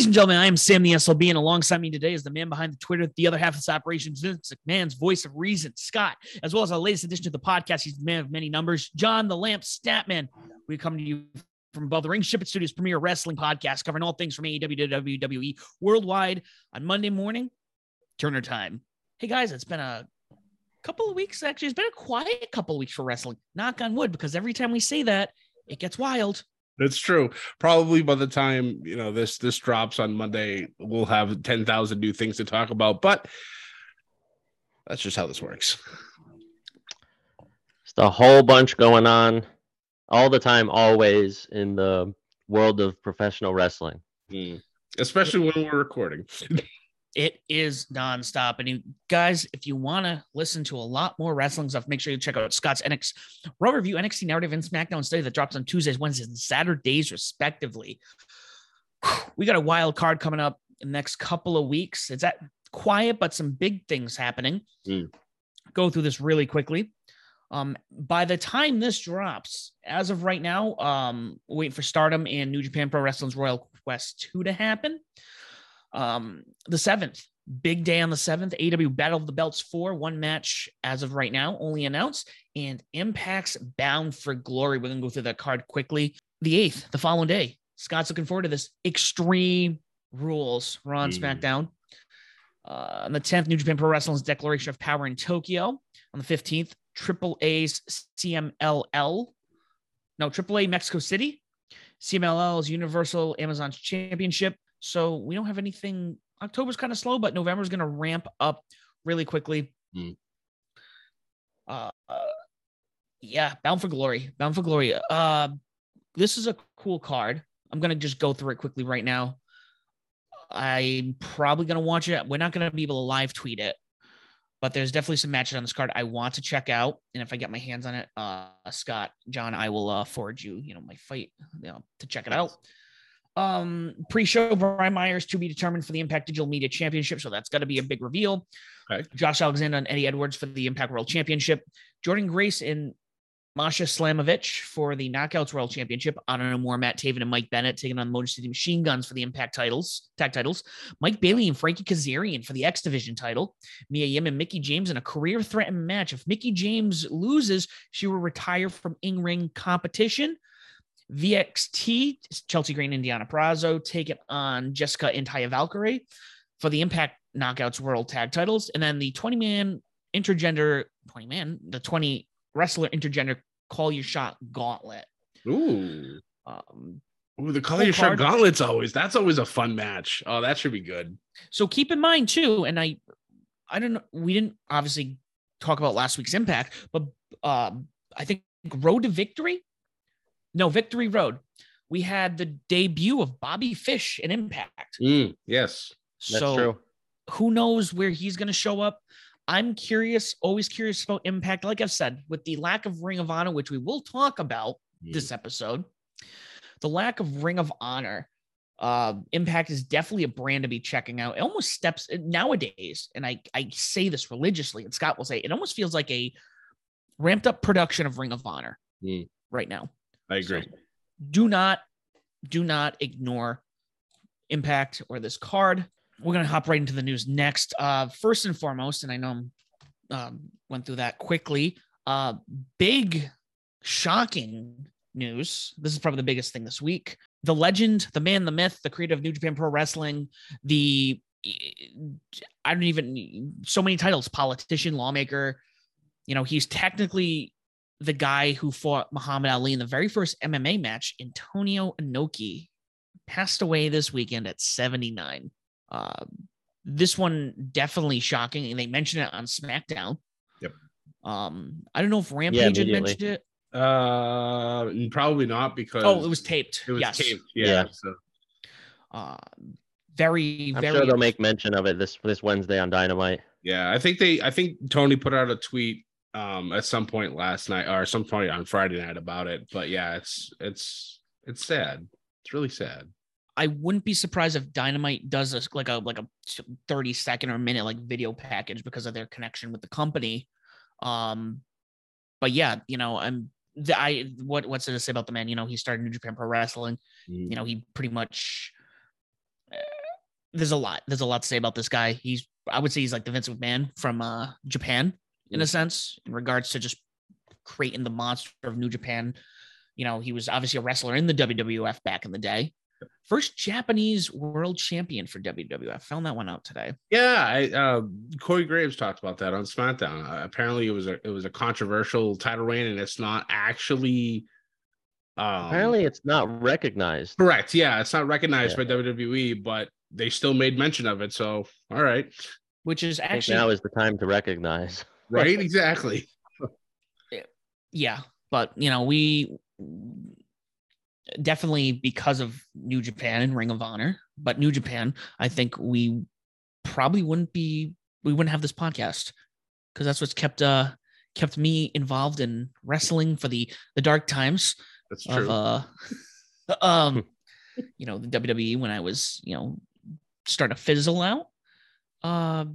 Ladies and gentlemen, I am Sam the SLB, and alongside me today is the man behind the Twitter, the other half of this operation, Vince McMahon's voice of reason, Scott, as well as our latest addition to the podcast. He's the man of many numbers, John the Lamp Statman. We come to you from above the ring, Ship It Studios premier wrestling podcast, covering all things from AEW to WWE worldwide on Monday morning, Turner time. Hey guys, it's been a couple of weeks. Actually, it's been a quiet couple of weeks for wrestling. Knock on wood, because every time we say that, it gets wild. That's true. Probably by the time you know this this drops on Monday, we'll have ten thousand new things to talk about. But that's just how this works. It's a whole bunch going on all the time, always in the world of professional wrestling. Mm. Especially when we're recording. It is nonstop. And you guys, if you want to listen to a lot more wrestling stuff, make sure you check out Scott's NX Raw Review, NXT Narrative, and SmackDown Study that drops on Tuesdays, Wednesdays, and Saturdays, respectively. We got a wild card coming up in the next couple of weeks. It's that quiet, but some big things happening. Mm. Go through this really quickly. Um, by the time this drops, as of right now, um, wait for Stardom and New Japan Pro Wrestling's Royal Quest 2 to happen. Um, the seventh, big day on the seventh, AEW Battle of the Belts 4, one match as of right now, only announced, and Impact's Bound for Glory. We're going to go through that card quickly. The eighth, the following day, Scott's looking forward to this. Extreme Rules, Raw and Mm. SmackDown. Uh, on the 10th, New Japan Pro Wrestling's Declaration of Power in Tokyo. On the 15th, Triple A's CMLL. No, Triple A Mexico City. CMLL's Universal Amazon's Championship. So we don't have anything. October's kind of slow, but November's going to ramp up really quickly. Uh, uh, yeah, Bound for Glory. Bound for Glory. Uh, this is a cool card. I'm going to just go through it quickly right now. I'm probably going to watch it. We're not going to be able to live tweet it, but there's definitely some matches on this card I want to check out. And if I get my hands on it, uh, Scott, John, I will uh, forward you, you know, my fight, you know, to check it out. Um, pre-show Brian Myers to be determined for the Impact Digital Media Championship, so that's got to be a big reveal. Okay. Josh Alexander and Eddie Edwards for the Impact World Championship. Jordynne Grace and Masha Slamovich for the Knockouts World Championship. Anna More, Matt Taven, and Mike Bennett taking on the Motor City Machine Guns for the Impact titles, tag titles. Mike Bailey and Frankie Kazarian for the X Division title. Mia Yim and Mickie James in a career threatened match. If Mickie James loses, she will retire from in ring competition. VXT, Chelsea Green, Indiana Purrazzo take it on Jessicka and Taya Valkyrie for the Impact Knockouts World Tag titles. And then the 20 man intergender, 20 man, the 20 wrestler intergender call your shot gauntlet. Ooh. Um, Ooh, the color your shot gauntlets always that's always a fun match. Oh, that should be good. so keep in mind too, and I, I don't know, we didn't obviously talk about last week's impact, but um, I think Road to Victory, no Victory Road, we had the debut of Bobby Fish in Impact. Mm, yes. That's so true. who knows where he's going to show up? I'm curious, always curious about Impact. Like I've said, with the lack of Ring of Honor, which we will talk about Mm. this episode, the lack of Ring of Honor, uh, Impact is definitely a brand to be checking out. It almost steps nowadays, and I I say this religiously, and Scott will say it almost feels like a ramped up production of Ring of Honor Mm. right now. I agree. So, do not do not ignore impact or this card. We're gonna hop right into the news next. Uh, first and foremost, and I know I'm um, went through that quickly. Uh, big, shocking news. This is probably the biggest thing this week. The legend, the man, the myth, the creator of New Japan Pro Wrestling, the I don't even so many titles, politician, lawmaker. You know, he's technically the guy who fought Muhammad Ali in the very first MMA match, Antonio Inoki, passed away this weekend at 79. Uh, this one definitely shocking, and they mentioned it on SmackDown. Yep. Um, I don't know if Rampage had mentioned it. Uh probably not because Oh, it was taped. it was yes. taped. Yeah. Yeah. So Uh, very, I'm very. sure they'll make mention of it this this Wednesday on Dynamite. yeah, I think they I think Tony put out a tweet um at some point last night or some point on Friday night about it. But yeah, it's it's it's sad. It's really sad. I wouldn't be surprised if Dynamite does a, like a like a 30 second or minute like video package because of their connection with the company. Um, but yeah, you know, I'm the, I what what's it to say about the man? You know, he started New Japan Pro Wrestling. Mm. You know, he pretty much uh, there's a lot. There's a lot to say about this guy. He's I would say he's like the Vince McMahon from uh, Japan in a sense, in regards to just creating the monster of New Japan. You know, he was obviously a wrestler in the WWF back in the day. First Japanese world champion for WWF. Found that one out today. Yeah, I, uh, Corey Graves talked about that on SmackDown. Uh, apparently, it was a it was a controversial title reign, and it's not actually. Um, Apparently, it's not recognized. correct. Yeah, it's not recognized Yeah. by WWE, but they still made mention of it. So, all right, Which is actually now is the time to recognize. right, exactly. yeah. But you know we definitely because of new japan and ring of honor but new japan i think we probably wouldn't be we wouldn't have this podcast because that's what's kept uh kept me involved in wrestling for the the dark times That's true. of uh um you know the wwe when i was you know starting to fizzle out. Uh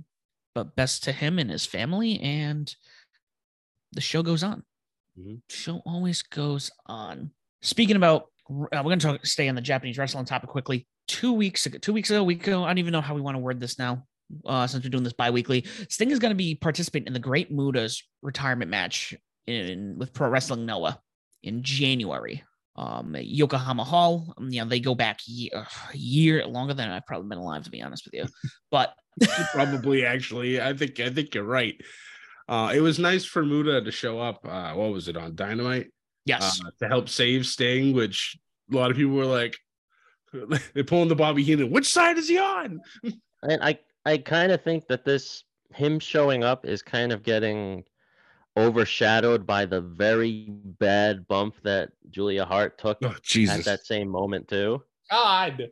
but best to him and his family and the show goes on. Mhm. show always goes on. Speaking about uh, we're going to talk stay on the japanese wrestling topic quickly. Two weeks ago two weeks ago week ago i don't even know how we want to word this now uh, since we're doing this bi-weekly. Sting is going to be participating in the great Muta's retirement match in with pro wrestling noah in january um yokohama hall um, you know they go back year, a year longer than i've probably been alive to be honest with you but Probably, actually, I think I think you're right. Uh, it was nice for Muta to show up. Uh, what was it on Dynamite? yes uh, to help save Sting, which a lot of people were like, they're pulling the Bobby Heenan. Which side is he on? And I, I kind of think that this him showing up is kind of getting overshadowed by the very bad bump that Julia Hart took Oh at that same moment too. God.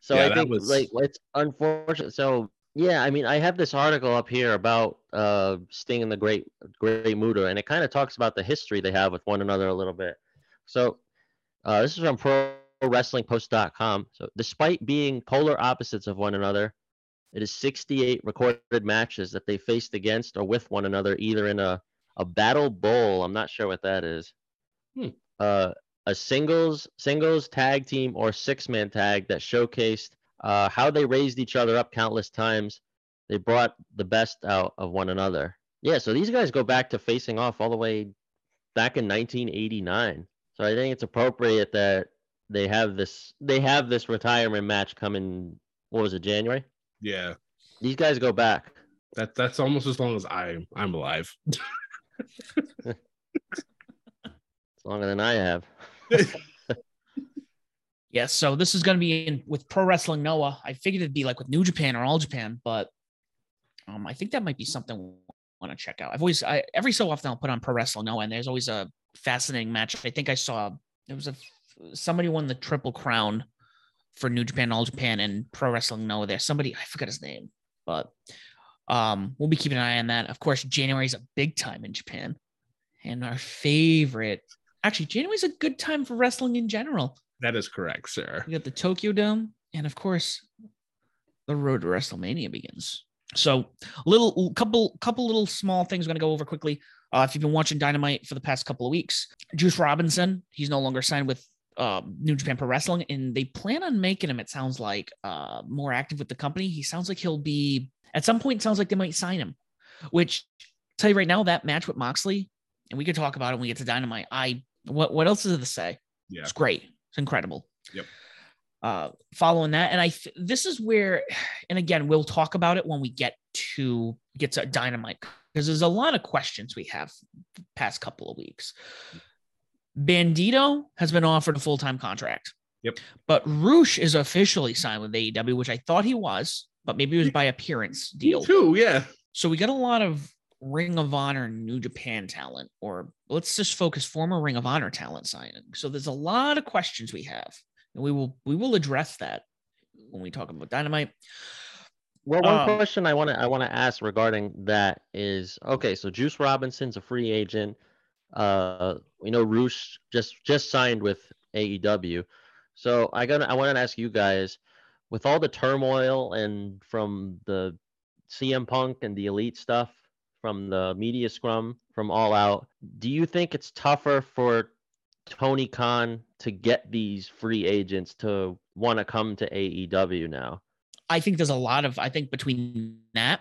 So Yeah, I think was- like it's unfortunate. So yeah, I mean, I have this article up here about uh Sting and the Great Great Muta, and it kind of talks about the history they have with one another a little bit. So uh, this is from ProWrestlingPost.com. So despite being polar opposites of one another, it is 68 recorded matches that they faced against or with one another, either in a a battle bowl. I'm not sure what that is. Hmm. Uh, a singles, singles, tag team, or six man tag that showcased uh, how they raised each other up countless times. They brought the best out of one another. Yeah, so these guys go back to facing off all the way back in 1989. So I think it's appropriate that they have this they have this retirement match coming. What was it, January? Yeah, These guys go back. that that's almost as long as I I'm alive. It's longer than I have. Yeah, so this is going to be in with Pro Wrestling Noah. I figured it'd be like with New Japan or All Japan, but um, I think that might be something we want to check out. I've always, I, every so often, I'll put on Pro Wrestling Noah, and there's always a fascinating match. I think I saw there was a somebody won the Triple Crown for New Japan, All Japan, and Pro Wrestling Noah. There, somebody I forgot his name, but um, we'll be keeping an eye on that. Of course, January is a big time in Japan, and our favorite. Actually, January is a good time for wrestling in general. That is correct, sir. We got the Tokyo Dome, and of course, the road to WrestleMania begins. So, a little couple couple little small things we're gonna go over quickly. Uh, if you've been watching Dynamite for the past couple of weeks, Juice Robinson, he's no longer signed with uh, New Japan Pro Wrestling, and they plan on making him. It sounds like uh, more active with the company. He sounds like he'll be at some point. It sounds like they might sign him. Which tell you right now, that match with Moxley, and we could talk about it when we get to Dynamite. I what what else is there to say? Yeah. It's great. It's incredible. Yep. Uh, following that, and I th- this is where, and again, we'll talk about it when we get to get to dynamite because there's a lot of questions we have the past couple of weeks. Bandito has been offered a full time contract. Yep. But Rush is officially signed with AEW, which I thought he was, but maybe it was by appearance deal. Me too. Yeah. So we got a lot of Ring of Honor New Japan talent, or let's just focus former Ring of Honor talent signing. So there's a lot of questions we have, and we will we will address that when we talk about Dynamite. Well, one Um, question I want to I want to ask regarding that is okay. So Juice Robinson's a free agent. Uh, we know Rush just just signed with AEW. So I got I want to ask you guys, with all the turmoil and from the CM Punk and the Elite stuff, from the media scrum, from All Out, do you think it's tougher for Tony Khan to get these free agents to want to come to AEW now? I think there's a lot of I think between that.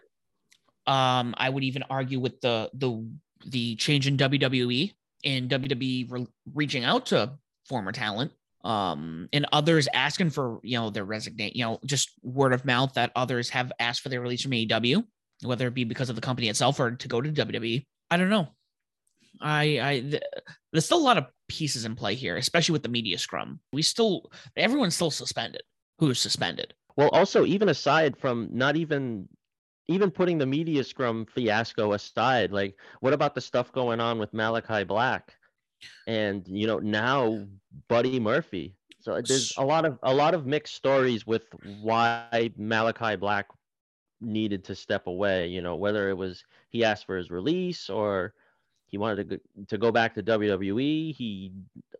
Um, I would even argue with the the the change in WWE and WWE re- reaching out to former talent um and others asking for you know their resignate you know just word of mouth that others have asked for their release from AEW whether it be because of the company itself or to go to WWE I don't know. I I th- there's still a lot of pieces in play here especially with the media scrum. We still everyone's still suspended. Who's suspended? Well, also even aside from not even even putting the media scrum fiasco aside, like what about the stuff going on with Malachi Black? And you know now Buddy Murphy? So there's a lot of a lot of mixed stories with why Malachi Black needed to step away. You know whether it was he asked for his release or he wanted to go, to go back to WWE. He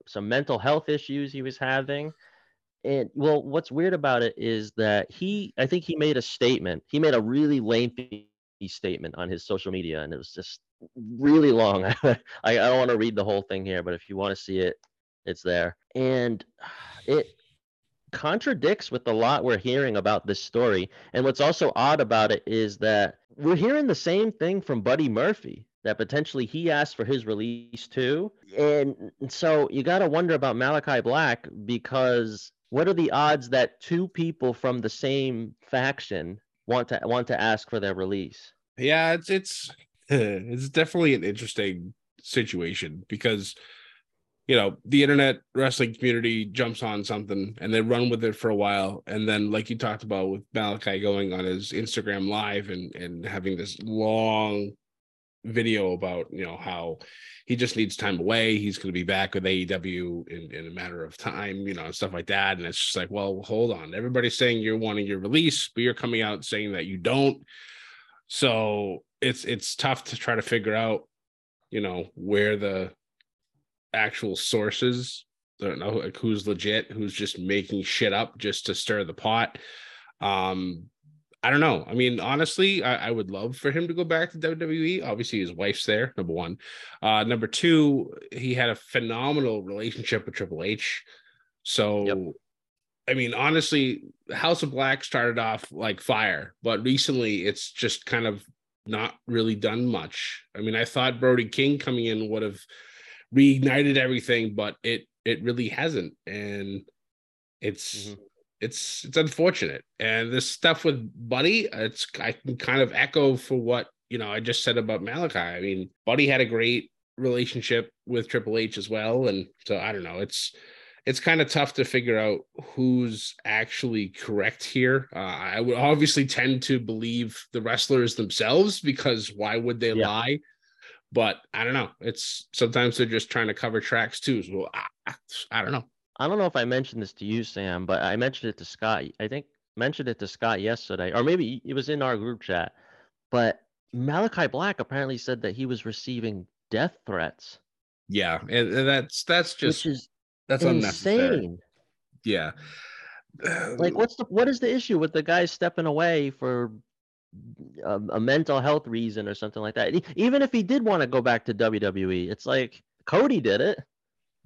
some mental health issues he was having and well what's weird about it is that he i think he made a statement he made a really lengthy statement on his social media and it was just really long i, I don't want to read the whole thing here but if you want to see it it's there. And it contradicts with a lot we're hearing about this story. And what's also odd about it is that we're hearing the same thing from buddy murphy that potentially he asked for his release too and so you got to wonder about malachi black because what are the odds that two people from the same faction want to want to ask for their release? Yeah, it's it's it's definitely an interesting situation because you know the internet wrestling community jumps on something and they run with it for a while. And then like you talked about with malachi going on his instagram live and and having this long video about you know how he just needs time away. He's going to be back with aew in, in a matter of time you know and stuff like that. And it's just like well hold on. Everybody's saying you're wanting your release but you're coming out saying that you don't. So it's it's tough to try to figure out you know where the actual sources I don't know like who's legit, who's just making shit up just to stir the pot. Um, I don't know. I mean, honestly, I, I would love for him to go back to WWE. Obviously, his wife's there. Number one. Uh, number two, he had a phenomenal relationship with Triple H. So, Yep. I mean, honestly, House of Black started off like fire, but recently it's just kind of not really done much. I mean, I thought Brody King coming in would have reignited everything, but it it really hasn't, and it's Mhm. it's it's unfortunate. And this stuff with Buddy, it's I can kind of echo for what you know I just said about Malachi. I mean, Buddy had a great relationship with Triple H as well, and so I don't know. It's it's kind of tough to figure out who's actually correct here. Uh, I would obviously tend to believe the wrestlers themselves because why would they Yeah. lie? But I don't know. It's sometimes they're just trying to cover tracks too. So I, I, don't know. I don't know if I mentioned this to you, Sam, but I mentioned it to Scott. I think mentioned it to Scott yesterday, or maybe it was in our group chat. But Malachi Black apparently said that he was receiving death threats, Yeah, and, and that's that's just which is that's unnecessary. insane. Yeah. Like, what's the what is the issue with the guy stepping away for a, a mental health reason or something like that? Even if he did want to go back to WWE, it's like Cody did it.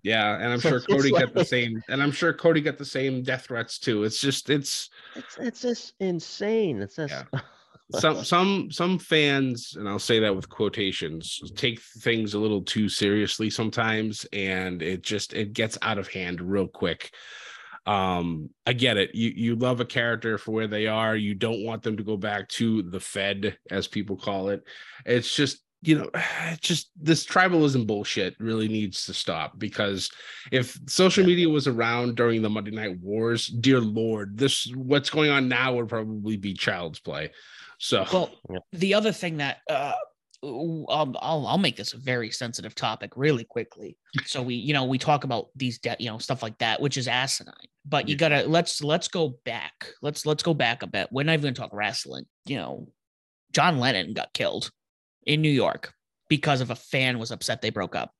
Yeah, and I'm So sure Cody got the same, and I'm sure Cody got the same death threats too. It's just it's It's it's just insane. It's just Yeah. some some some fans, and I'll say that with quotations, take things a little too seriously sometimes, and it just it gets out of hand real quick. Um, I get it. You you love a character for where they are. You don't want them to go back to the Fed, as people call it. It's just you know, it's just this tribalism bullshit really needs to stop because if social media was around during the Monday Night Wars, dear Lord, this what's going on now would probably be child's play. So Well, the other thing that uh, I'll, I'll I'll make this a very sensitive topic really quickly. So we you know we talk about these de- you know stuff like that, which is asinine. But you gotta let's let's go back. Let's let's go back a bit. We're not even gonna talk wrestling. You know, John Lennon got killed in New York because of a fan was upset they broke up.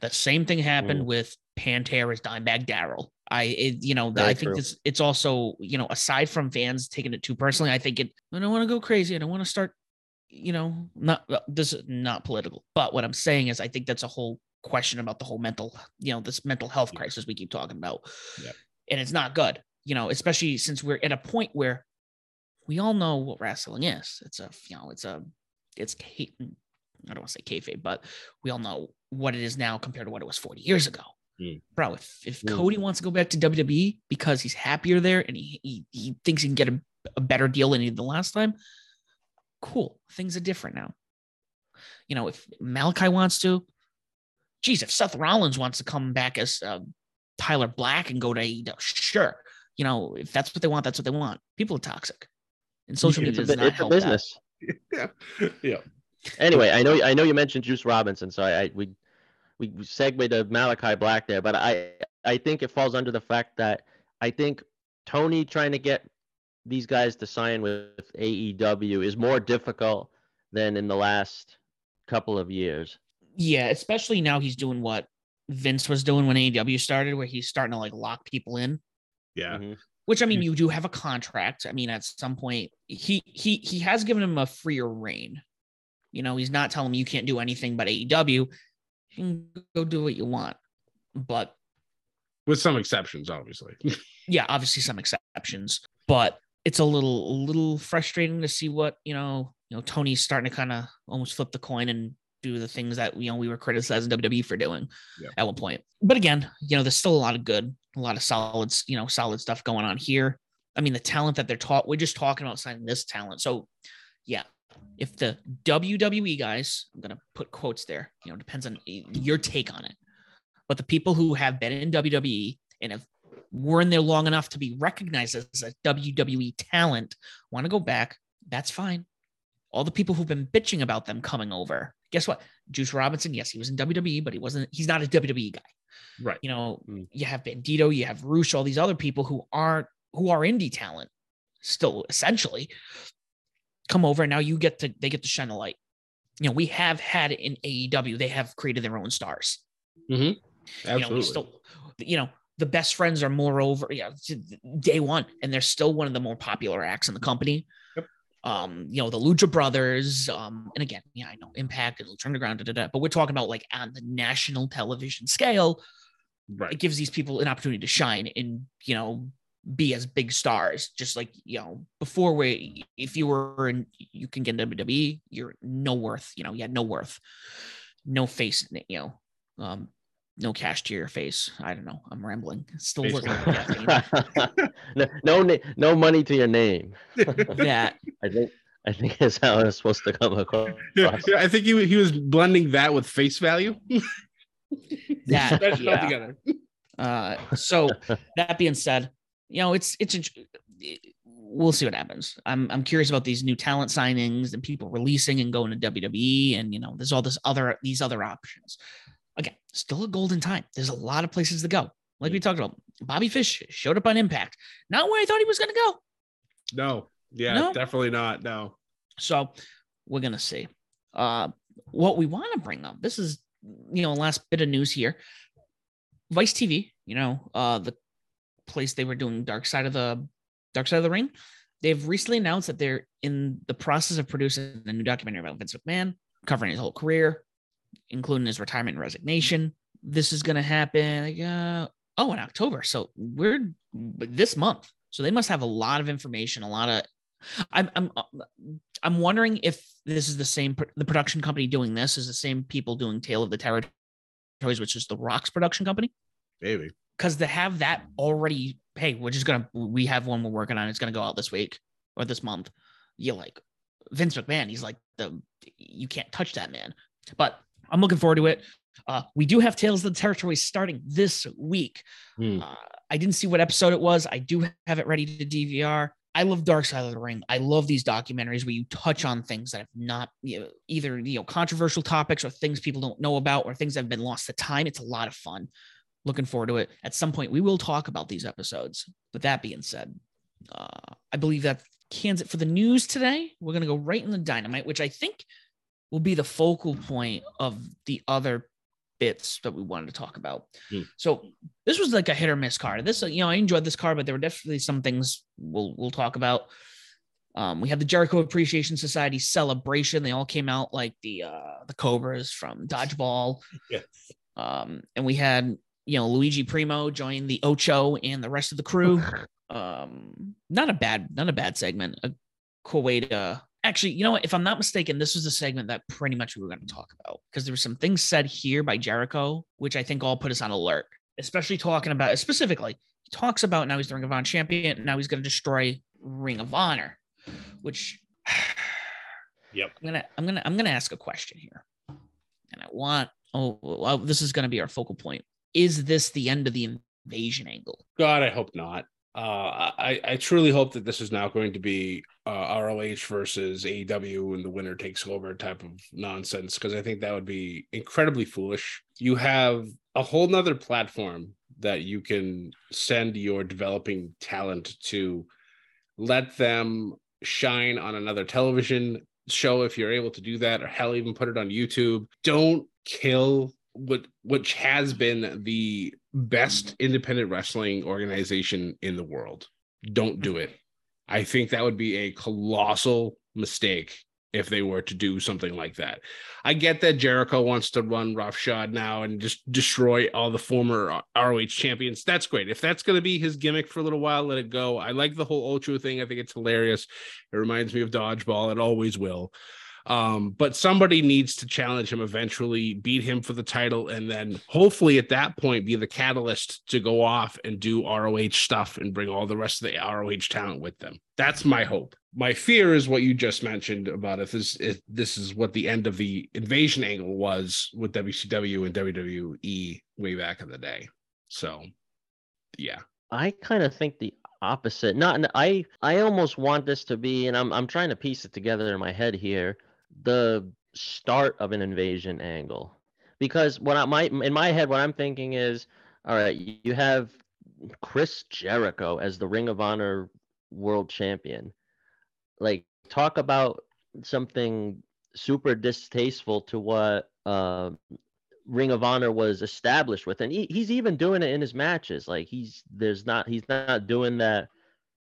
The same thing happened Mm. with Pantera's Dimebag Darrell. I, it, you know, Very I think true. this. It's also, you know, aside from fans taking it too personally, I think it. I don't want to go crazy. I don't want to start, you know, not this is not political. But what I'm saying is, I think that's a whole question about the whole mental, you know, this mental health crisis we keep talking about, Yeah. and it's not good. You know, especially since we're at a point where we all know what wrestling is. It's a you know, it's a it's I don't want to say kayfabe, but we all know what it is now compared to what it was 40 years ago. Mm. Bro, if, if Mm. Cody wants to go back to WWE because he's happier there and he, he, he thinks he can get a, a better deal than he did the last time, cool. Things are different now. You know, if Malachi wants to, geez, if Seth Rollins wants to come back as uh, Tyler Black and go to AEW, sure. You know, if that's what they want, that's what they want. People are toxic. And social media a, does bu- not it's a help that. business. yeah. Yeah. Anyway, I know I know you mentioned Juice Robinson, so I, I we we segued to Malachi Black there, but I I think it falls under the fact that I think Tony trying to get these guys to sign with AEW is more difficult than in the last couple of years. Yeah, especially now he's doing what Vince was doing when AEW started, where he's starting to like lock people in. Yeah. Mhm. Which I mean, you do have a contract. I mean, at some point, he he he has given him a freer reign. You know, he's not telling him you can't do anything but AEW. You can go do what you want, but With some exceptions, obviously. yeah, obviously some exceptions, but it's a little a little frustrating to see what you know. You know, Tony's starting to kind of almost flip the coin and do the things that you know we were criticizing WWE for doing Yeah. at one point. But again, you know, there's still a lot of good, a lot of solid, you know, solid stuff going on here. I mean, the talent that they're taught, we're just talking about signing this talent. So, yeah, if the WWE guys, I'm gonna put quotes there. You know, depends on your take on it. But the people who have been in WWE and have were in there long enough to be recognized as a WWE talent want to go back, that's fine. All the people who've been bitching about them coming over, guess what? Juice Robinson, yes, he was in WWE, but he wasn't, he's not a WWE guy. right. You know, Mm. you have Bandito, you have Rush, all these other people who aren't, who are indie talent still essentially come over. And now you get to, they get to shine a light. You know, we have had in AEW, they have created their own stars Absolutely. you know, still, you know, the best friends are more over, yeah, day one, and they're still one of the more popular acts in the company. Um, you know, the Lucha Brothers, um, and again, yeah, I know Impact and Lucha Underground, da, da, da, but we're talking about like on the national television scale, right. it gives these people an opportunity to shine and you know be as big stars just like you know before we if you were in you can get WWE you're no worth you know you had no worth no face you know um no cash to your face I don't know I'm rambling still Face working on no, no, no money to your name. that I think I think that's how it's supposed to come across. Yeah, yeah, I think he, he was blending that with face value. that Mashed it all yeah. together. Uh, so that being said, you know, it's it's a, we'll see what happens. I'm I'm curious about these new talent signings and people releasing and going to WWE, and you know, there's all this other these other options. Again, still a golden time. There's a lot of places to go. Like we talked about, Bobby Fish showed up on Impact, not where I thought he was going to go. No. Yeah, No? definitely not. No. So we're gonna see. Uh, what we want to bring up. This is you know last bit of news here. Vice TV, you know, uh, the place they were doing Dark Side of the Dark Side of the Ring. They've recently announced that they're in the process of producing a new documentary about Vince McMahon, covering his whole career, including his retirement and resignation. This is going to happen. like, Uh, oh, in October. So we're this month. So they must have a lot of information, a lot of. I'm I'm uh, I'm wondering if this is the same. The production company doing this is the same people doing Tale of the Territories, which is the Rocks production company Maybe. because to have that already, hey, we're just gonna we have one we're working on. It's gonna go out this week or this month. You like Vince McMahon? He's like the you can't touch that man. But I'm looking forward to it. Uh, we do have Tales of the Territory starting this week. Hmm. Uh, I didn't see what episode it was. I do have it ready to DVR. I love Dark Side of the Ring. I love these documentaries where you touch on things that have not you know, either you know controversial topics or things people don't know about or things that have been lost to time. It's a lot of fun. Looking forward to it. At some point, we will talk about these episodes. But that being said, uh, I believe that cans it for the news today. We're gonna go right in the dynamite, which I think will be the focal point of the other bits that we wanted to talk about. Hmm. So this was like a hit or miss card. This, you know, I enjoyed this card, but there were definitely some things we'll we'll talk about. Um, we had the Jericho Appreciation Society celebration. They all came out like the uh the Cobras from Dodgeball. Yes. Um, and we had you know Luigi Primo join the Ocho and the rest of the crew. Um, not a bad, not a bad segment. A Kuwaita. Actually, you know what? If I'm not mistaken, this was a segment that pretty much we were going to talk about because there were some things said here by Jericho, which I think all put us on alert, especially talking about specifically. He talks about now he's the Ring of Honor champion. Now he's going to destroy Ring of Honor, which Yep. I'm gonna I'm gonna I'm gonna ask a question here, and I want oh well, this is gonna be our focal point. Is this the end of the invasion angle? God, I hope not. Uh, I I truly hope that this is now going to be uh, ROH versus AEW and the winner takes over type of nonsense because I think that would be incredibly foolish. You have a whole nother platform that you can send your developing talent to let them shine on another television show if you're able to do that or hell even put it on YouTube. Don't kill what which has been the best mm-hmm. independent wrestling organization in the world. Don't do mm-hmm. it. I think that would be a colossal mistake if they were to do something like that. I get that Jericho wants to run roughshod now and just destroy all the former ROH champions. That's great. If that's going to be his gimmick for a little while, let it go. I like the whole Ultra thing. I think it's hilarious. It reminds me of dodgeball. It always will. Um, but somebody needs to challenge him eventually, beat him for the title, and then hopefully at that point be the catalyst to go off and do ROH stuff and bring all the rest of the ROH talent with them. That's my hope. My fear is what you just mentioned about if this if this is what the end of the invasion angle was with WCW and WWE way back in the day. So, yeah. I kind of think the opposite. Not I I almost want this to be and I'm I'm trying to piece it together in my head here the start of an invasion angle. Because what I might in my head what I'm thinking is all right you have Chris Jericho as the Ring of Honor world champion. Like talk about something super distasteful to what uh, Ring of Honor was established with. And he, he's even doing it in his matches. Like he's there's not he's not doing that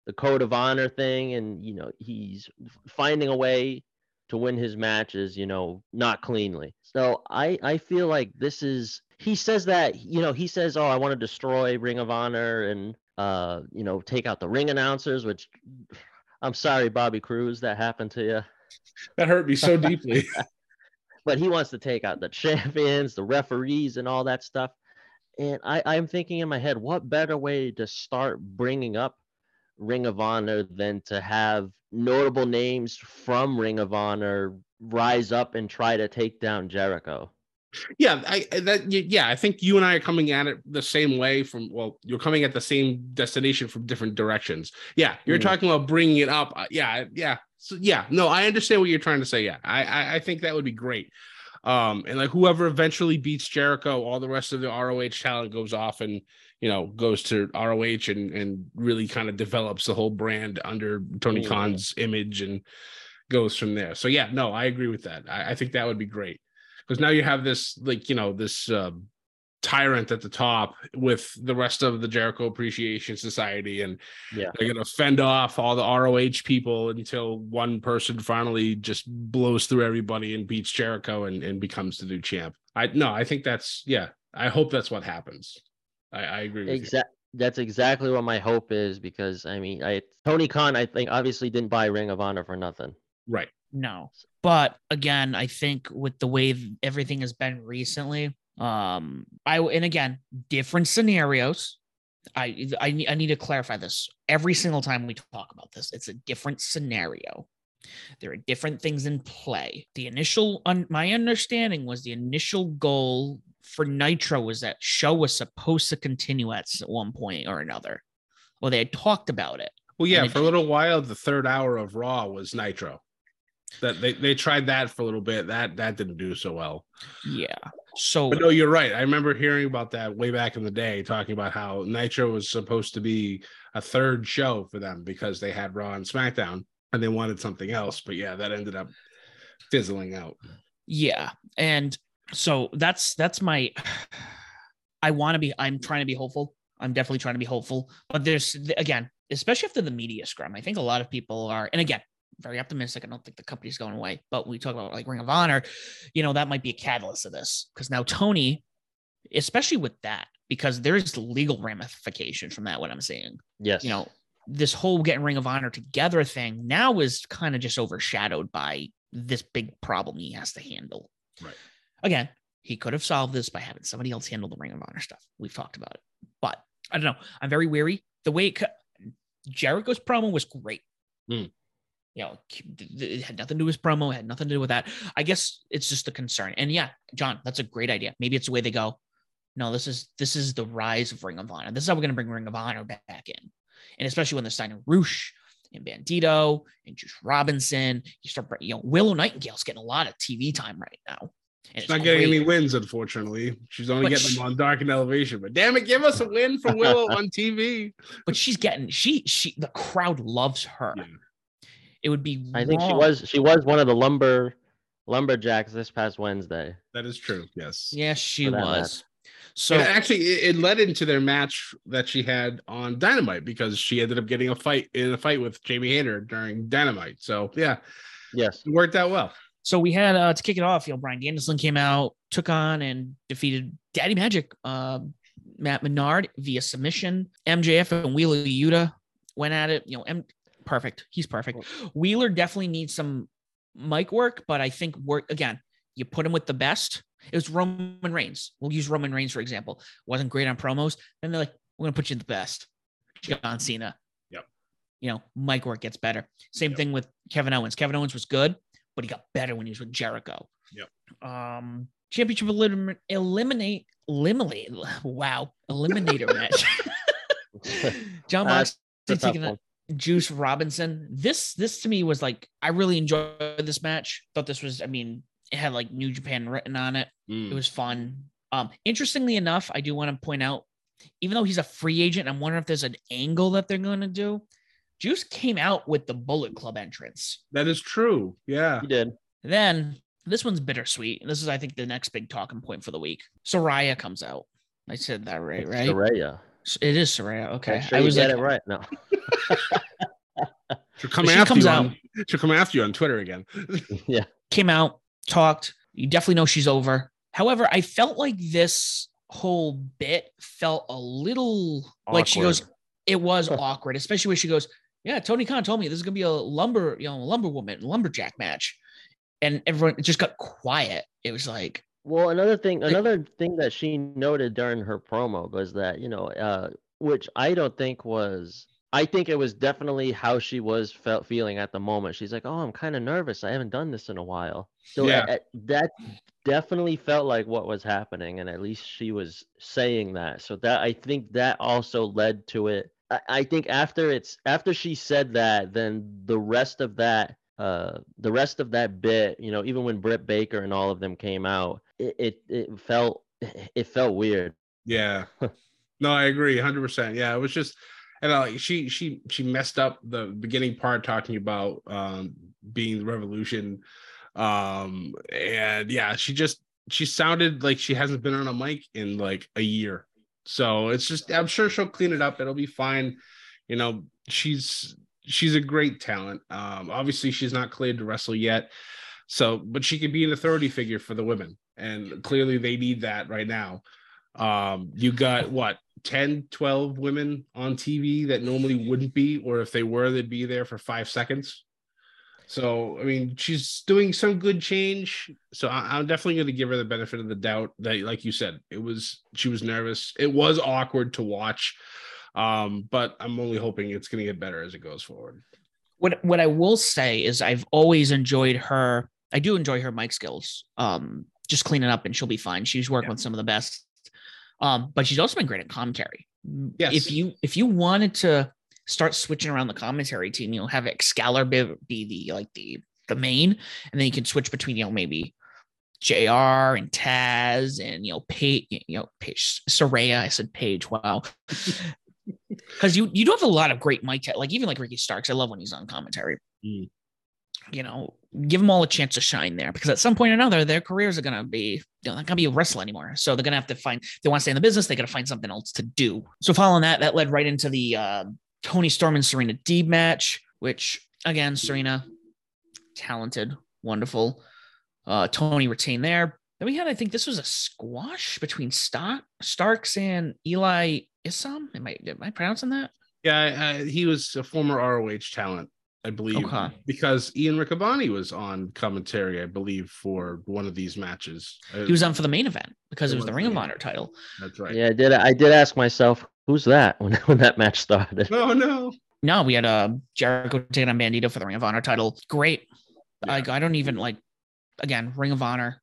the code of honor thing. And you know he's finding a way to win his matches, you know, not cleanly. So I I feel like this is he says that, you know, he says, "Oh, I want to destroy Ring of Honor and uh, you know, take out the ring announcers," which I'm sorry, Bobby Cruz, that happened to you. That hurt me so deeply. but he wants to take out the champions, the referees, and all that stuff. And I, I'm thinking in my head, what better way to start bringing up Ring of Honor than to have notable names from Ring of Honor rise up and try to take down Jericho. Yeah, I that yeah, I think you and I are coming at it the same way from well, you're coming at the same destination from different directions. Yeah, you're mm. talking about bringing it up. Uh, yeah, yeah. So yeah, no, I understand what you're trying to say. Yeah. I, I I think that would be great. Um and like whoever eventually beats Jericho, all the rest of the ROH talent goes off and you know goes to ROH and and really kind of develops the whole brand under Tony mm. Khan's image and goes from there. So yeah, no, I agree with that. I, I think that would be great because now you have this like you know this um, tyrant at the top with the rest of the Jericho Appreciation Society, and yeah, they're gonna fend off all the ROH people until one person finally just blows through everybody and beats Jericho and, and becomes the new champ. I no, I think that's yeah. I hope that's what happens. I, I agree. Exactly. That's exactly what my hope is because I mean, I Tony Khan, I think obviously didn't buy Ring of Honor for nothing. Right. No. But again, I think with the way everything has been recently, um, I and again, different scenarios. I, I I need to clarify this every single time we talk about this. It's a different scenario. There are different things in play. The initial, un, my understanding was the initial goal for Nitro was that show was supposed to continue at one point or another. Well, they had talked about it. Well, yeah, for a little while, the third hour of Raw was Nitro. That they, they tried that for a little bit. That that didn't do so well. Yeah. So But no, you're right. I remember hearing about that way back in the day, talking about how Nitro was supposed to be a third show for them because they had Raw and SmackDown and they wanted something else. But yeah, that ended up fizzling out. Yeah. And so that's that's my I want to be I'm trying to be hopeful. I'm definitely trying to be hopeful. But there's again, especially after the media scrum, I think a lot of people are, and again, very optimistic. I don't think the company's going away. But we talk about like Ring of Honor, you know, that might be a catalyst of this because now Tony, especially with that, because there's legal ramifications from that. What I'm saying, yes, you know, this whole getting Ring of Honor together thing now is kind of just overshadowed by this big problem he has to handle. Right. Again, he could have solved this by having somebody else handle the Ring of Honor stuff. We've talked about it, but I don't know. I'm very weary. The way it, Jericho's promo was great. Mm. You know, it had nothing to do with his promo, it had nothing to do with that. I guess it's just a concern. And yeah, John, that's a great idea. Maybe it's the way they go. No, this is this is the rise of Ring of Honor. This is how we're going to bring Ring of Honor back in, and especially when they're signing Rush and Bandito and Juice Robinson. You start, you know, Willow Nightingale's getting a lot of TV time right now. And She's not getting great. any wins, unfortunately. She's only but getting she, them on Dark and Elevation. But damn it, give us a win for Willow on TV. But she's getting she she the crowd loves her. Yeah. It would be. I wrong. think she was she was one of the lumber lumberjacks this past Wednesday. That is true. Yes. Yes, she was. Match. So and actually, it, it, led into their match that she had on Dynamite because she ended up getting a fight in a fight with Jamie Hayter during Dynamite. So yeah, yes, it worked out well. So we had uh, to kick it off. You know, Bryan Danielson came out, took on and defeated Daddy Magic, uh, Matt Menard via submission. MJF and Wheeler Yuta went at it. You know, M- perfect. He's perfect. Wheeler definitely needs some mic work, but I think work again. You put him with the best it was Roman Reigns. We'll use Roman Reigns for example. Wasn't great on promos. Then they're like, we're gonna put you in the best. John Cena. Yep. You know, mic work gets better. Same yep. thing with Kevin Owens. Kevin Owens was good, but he got better when he was with Jericho. Yep. Um, championship elim- eliminate eliminate. Wow, eliminator match. Jon Moxley taking a Juice Robinson. This this to me was like I really enjoyed this match. Thought this was I mean it had like New Japan written on it. Mm. It was fun. Um, interestingly enough, I do want to point out, even though he's a free agent, I'm wondering if there's an angle that they're going to do. Juice came out with the Bullet Club entrance. That is true. Yeah, he did. Then this one's bittersweet. This is, I think, the next big talking point for the week. Saraya comes out. I said that right, right? Saraya. It is Saraya. Okay, sure I was like, it right. No. she'll come after you. On, she'll come after you on Twitter again. yeah. Came out, talked. You definitely know she's over. However, I felt like this whole bit felt a little awkward. like she goes, it was awkward, especially when she goes, Yeah, Tony Khan told me this is gonna be a lumber, you know, lumber woman, lumberjack match. And everyone just got quiet. It was like, well, another thing, another thing that she noted during her promo was that, you know, uh, which I don't think was I think it was definitely how she was felt feeling at the moment. She's like, "Oh, I'm kind of nervous. I haven't done this in a while." So yeah. At, at, that definitely felt like what was happening, and at least she was saying that. So that I think that also led to it. I, think after it's after she said that, then the rest of that, uh, the rest of that bit, you know, even when Britt Baker and all of them came out, it it, it felt it felt weird. Yeah. no, I agree, hundred percent. Yeah, it was just and uh, she she she messed up the beginning part talking about um being the revolution um and yeah she just she sounded like she hasn't been on a mic in like a year so it's just i'm sure she'll clean it up. It'll be fine. You know she's she's a great talent. Um obviously she's not cleared to wrestle yet. So but she could be an authority figure for the women. And clearly they need that right now. Um you got what 10 12 women on tv that normally wouldn't be or if they were they'd be there for five seconds so i mean she's doing some good change so I, am definitely going to give her the benefit of the doubt that like you said it was she was nervous it was awkward to watch um but i'm only hoping it's going to get better as it goes forward what what i will say is i've always enjoyed her i do enjoy her mic skills um just cleaning up and she'll be fine she's working yeah. with some of the best um, but she's also been great at commentary. Yes. If you if you wanted to start switching around the commentary team, you know, have Excalibur be, be the like the the main, and then you can switch between you know maybe JR and Taz and you know Paige, you know Paige Saraya. I said Paige. Wow. Because you you do have a lot of great mic like even like Ricky Starks. I love when he's on commentary. Mm you know, give them all a chance to shine there because at some point or another, their careers are going to be, you know, not going to be a wrestler anymore. So they're going to have to find, they want to stay in the business, they got to find something else to do. So following that, that led right into the uh, Toni Storm and Serena Deeb match, which again, Serena, talented, wonderful. Uh, Toni retained there. Then we had, I think this was a squash between Stark, Starks and Eli Isom. Am I, am I pronouncing that? Yeah, I, he was a former ROH talent, I believe, Okay. because Ian Riccaboni was on commentary, I believe, for one of these matches. Uh, He was on for the main event because It it was the Ring of Honor title. That's right. Yeah, I did. I did ask myself, who's that when when that match started? Oh no. No, we had uh, Jericho taking on Bandito for the Ring of Honor title. Great. Yeah. Like I don't even like. Again, Ring of Honor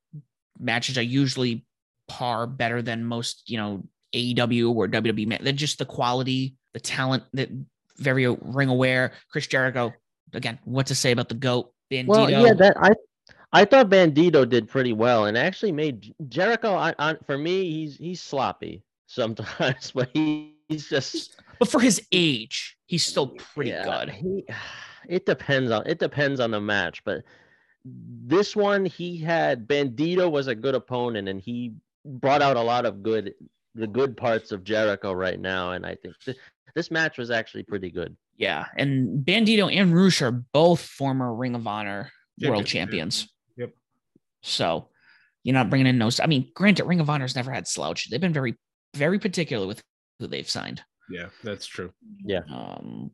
matches are usually par better than most, you know, AEW or WWE. ma- They're just the quality, the talent that very ring aware. Chris Jericho. Again, what to say about the goat Bandito? Well, yeah, that I I thought Bandito did pretty well and actually made Jericho. I, I, for me, he's he's sloppy sometimes, but he, he's just but for his age, he's still pretty yeah, good. He, it depends on it depends on the match, but this one he had Bandito was a good opponent and he brought out a lot of good the good parts of Jericho right now, and I think th- this match was actually pretty good. Yeah, and Bandito and Rush are both former Ring of Honor world Champions, champions. Yep. So you're not bringing in no. I mean, granted, Ring of Honor's never had slouch. They've been very, very particular with who they've signed. Yeah, that's true. Yeah. Um,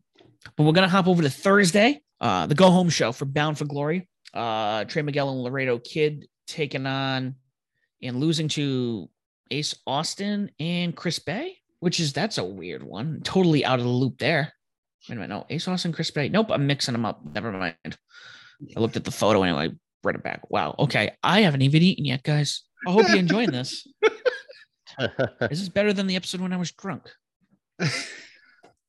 but we're gonna hop over to Thursday, uh, the go home show for Bound for Glory. Uh, Trey Miguel and Laredo Kid taking on and losing to Ace Austin and Chris Bey, which is that's a weird one. Totally out of the loop there. Wait a minute, no, Ace Austin, Chris Bey. Nope, I'm mixing them up. Never mind. I looked at the photo and I read it back. Wow. Okay, I haven't even eaten yet, guys. I hope you're enjoying this. This is better than the episode when I was drunk?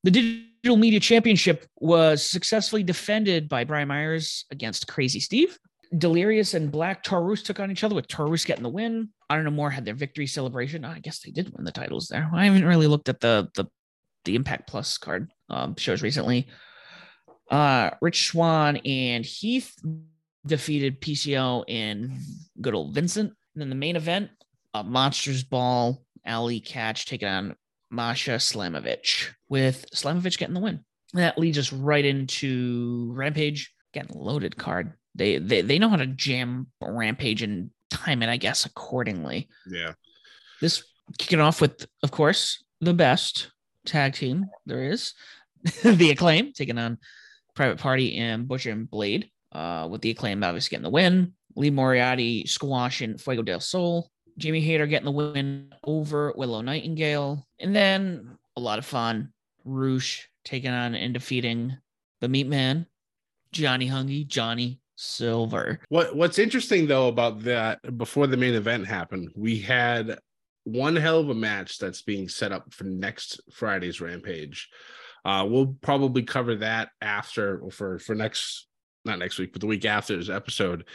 The Digital Media Championship was successfully defended by Brian Myers against Crazy Steve. Delirious and Black Taurus took on each other with Taurus getting the win. Honor No More had their victory celebration. I guess they did win the titles there. I haven't really looked at the the, the Impact Plus card um, shows recently. Uh, Rich Swann and Heath defeated PCO and good old Vincent. And then the main event, uh, Monsters Ball, Allie Katch taking on Masha Slamovich, with Slamovich getting the win. And that leads us right into Rampage, getting loaded card. They, they they know how to jam Rampage and time it, I guess, accordingly. Yeah. This kicking off with, of course, the best tag team there is, the Acclaim taking on Private Party and Butcher and Blade. Uh, with the Acclaim obviously getting the win. Lee Moriarty squashing Fuego del Sol. Jamie Hayter getting the win over Willow Nightingale. And then a lot of fun. Rush taking on and defeating the Meat Man, Johnny Hungie, Johnny Silver. What What's interesting though about that before the main event happened, we had one hell of a match that's being set up for next Friday's Rampage. Uh, we'll probably cover that after for for next not next week, but the week after this episode.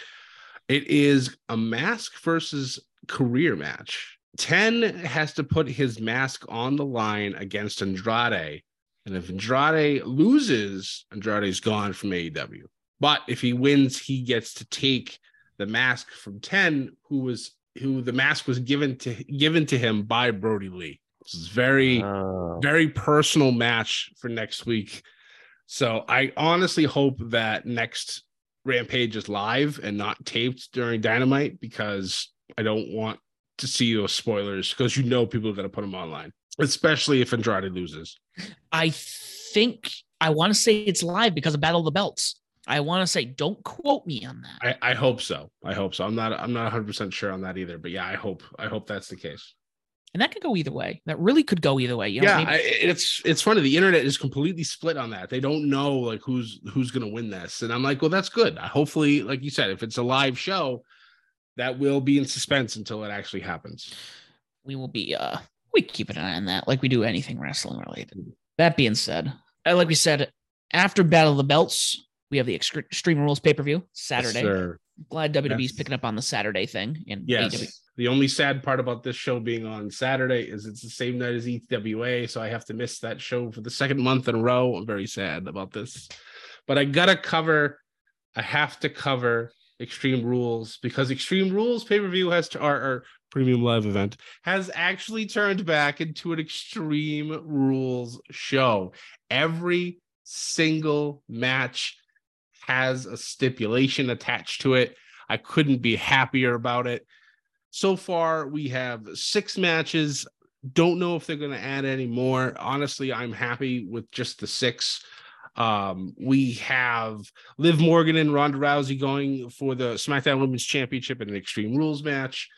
It is a mask versus career match. 10 has to put his mask on the line against Andrade. And if Andrade loses, Andrade's gone from AEW. But if he wins, he gets to take the mask from 10, who was who the mask was given to given to him by Brodie Lee. This is very Oh. very personal match for next week. So I honestly hope that next Rampage is live and not taped during Dynamite because I don't want to see those spoilers because you know people are going to put them online, especially if Andrade loses. I think I want to say it's live because of Battle of the Belts. I want to say, don't quote me on that. I, I hope so. I hope so. I'm not I'm not 100 percent sure on that either, but yeah, I hope I hope that's the case. and that could go either way. That really could go either way. You know, yeah, maybe- I, it's it's funny. The internet is completely split on that. They don't know like who's who's going to win this, and I'm like, well, that's good. Hopefully, like you said, if it's a live show, that will be in suspense until it actually happens. we will be uh we keep an eye on that like we do anything wrestling related that being said uh, like we said after battle of the belts we have the extreme rules pay-per-view saturday Yes, glad wwe's Yes. picking up on the saturday thing and Yes. The only sad part about this show being on Saturday is it's the same night as EWA, so I have to miss that show for the second month in a row. I'm very sad about this, but I gotta cover. I have to cover Extreme Rules because Extreme Rules pay per view has to our, our premium live event has actually turned back into an Extreme Rules show. Every single match has a stipulation attached to it. I couldn't be happier about it. So far, we have six matches Don't know if they're going to add any more. Honestly, I'm happy with just the six. Um, we have Liv Morgan and Ronda Rousey going for the SmackDown Women's Championship in an Extreme Rules match.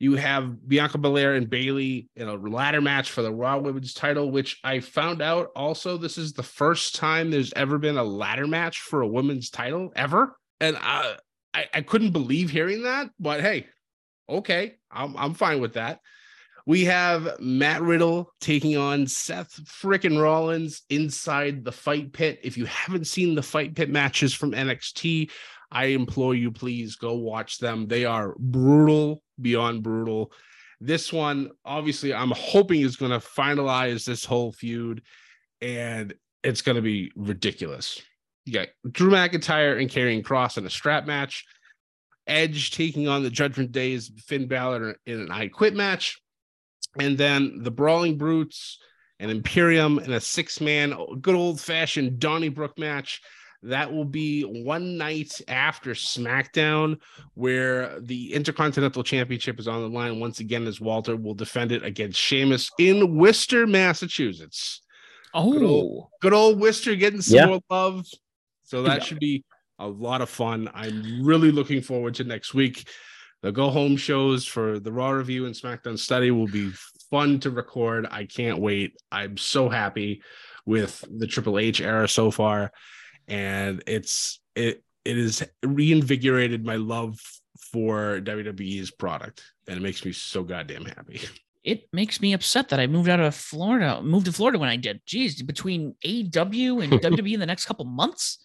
You have Bianca Belair and Bayley in a ladder match for the Raw Women's title, which I found out also this is the first time there's ever been a ladder match for a women's title ever. And I, I, I couldn't believe hearing that, but hey, okay, I'm, I'm fine with that. We have Matt Riddle taking on Seth frickin' Rollins inside the fight pit. If you haven't seen the fight pit matches from NXT, I implore you, please go watch them. They are brutal beyond brutal. This one, obviously, I'm hoping is going to finalize this whole feud and it's going to be ridiculous. You got Drew McIntyre and Karrion Kross in a strap match. Edge taking on the Judgment Day's Finn Balor in an I Quit match and then the Brawling Brutes and Imperium in a six man, good old fashioned Donnybrook match. That will be one night after SmackDown, where the Intercontinental Championship is on the line once again, as Walter will defend it against Sheamus in Worcester, Massachusetts. Oh, good old, oh. good old Worcester getting some Yeah. more love. So that should be a lot of fun. I'm really looking forward to next week. The go home shows for the Raw review and SmackDown study will be fun to record. I can't wait. I'm so happy with the Triple H era so far, and it's it it has reinvigorated my love for WWE's product, and it makes me so goddamn happy. it makes me upset that I moved out of Florida, moved to Florida when I did. Jeez, between AEW and WWE in the next couple months,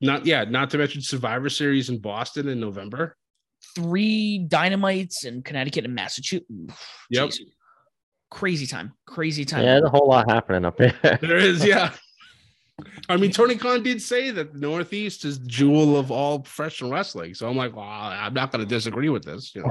Not yeah, not to mention Survivor Series in Boston in November. Three dynamites in Connecticut and Massachusetts. Yep. Jeez. Crazy time. Crazy time. Yeah, there's a whole lot happening up there. There is, yeah. I mean, Tony Khan did say that the Northeast is the jewel of all professional wrestling. So I'm like, well, I'm not going to disagree with this. You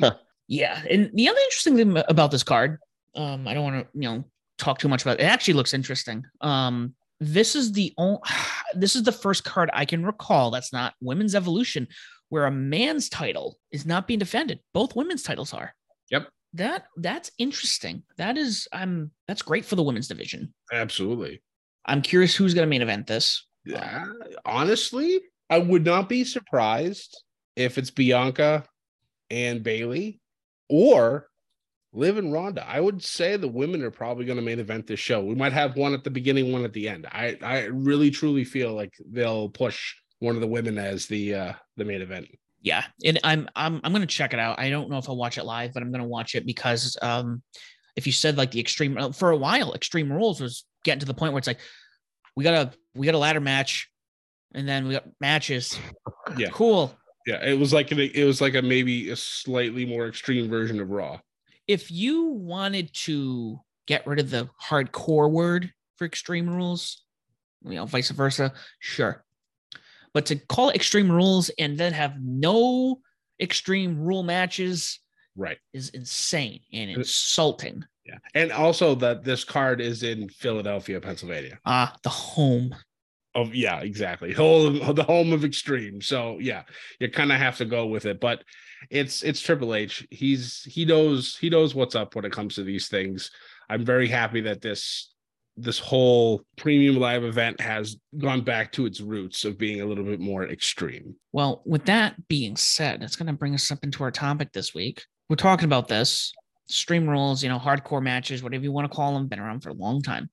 know, Yeah, and the other interesting thing about this card, um, I don't want to, you know, talk too much about it. It actually looks interesting. Um, this is the only, this is the first card I can recall that's not Women's Evolution, where a man's title is not being defended. Both women's titles are. Yep. That that's interesting. That is, I'm that's great for the women's division. absolutely. I'm curious who's going to main event this. Yeah, honestly, I would not be surprised if it's Bianca and Bayley or Liv and Ronda. I would say the women are probably going to main event this show. We might have one at the beginning, one at the end. I I really truly feel like they'll push one of the women as the uh the main event. Yeah, and I'm I'm I'm gonna check it out. I don't know if I'll watch it live, but I'm gonna watch it because um, if you said like the extreme uh, for a while, Extreme Rules was getting to the point where it's like we got a we got a ladder match, and then we got matches. Yeah. cool. Yeah, it was like it was like a maybe a slightly more extreme version of Raw. If you wanted to get rid of the hardcore word for Extreme Rules, you know, vice versa, sure. But to call it Extreme Rules and then have no Extreme Rule matches Right. is insane and insulting. Yeah. And also that this card is in Philadelphia, Pennsylvania. Ah, the home. Of yeah, exactly. Home the home of extreme. So yeah, you kind of have to go with it. But it's it's Triple H. He's he knows he knows what's up when it comes to these things. I'm very happy that this this whole premium live event has gone back to its roots of being a little bit more extreme. Well, with that being said, it's going to bring us up into our topic this week. We're talking about this stream rules, you know, hardcore matches, whatever you want to call them, been around for a long time.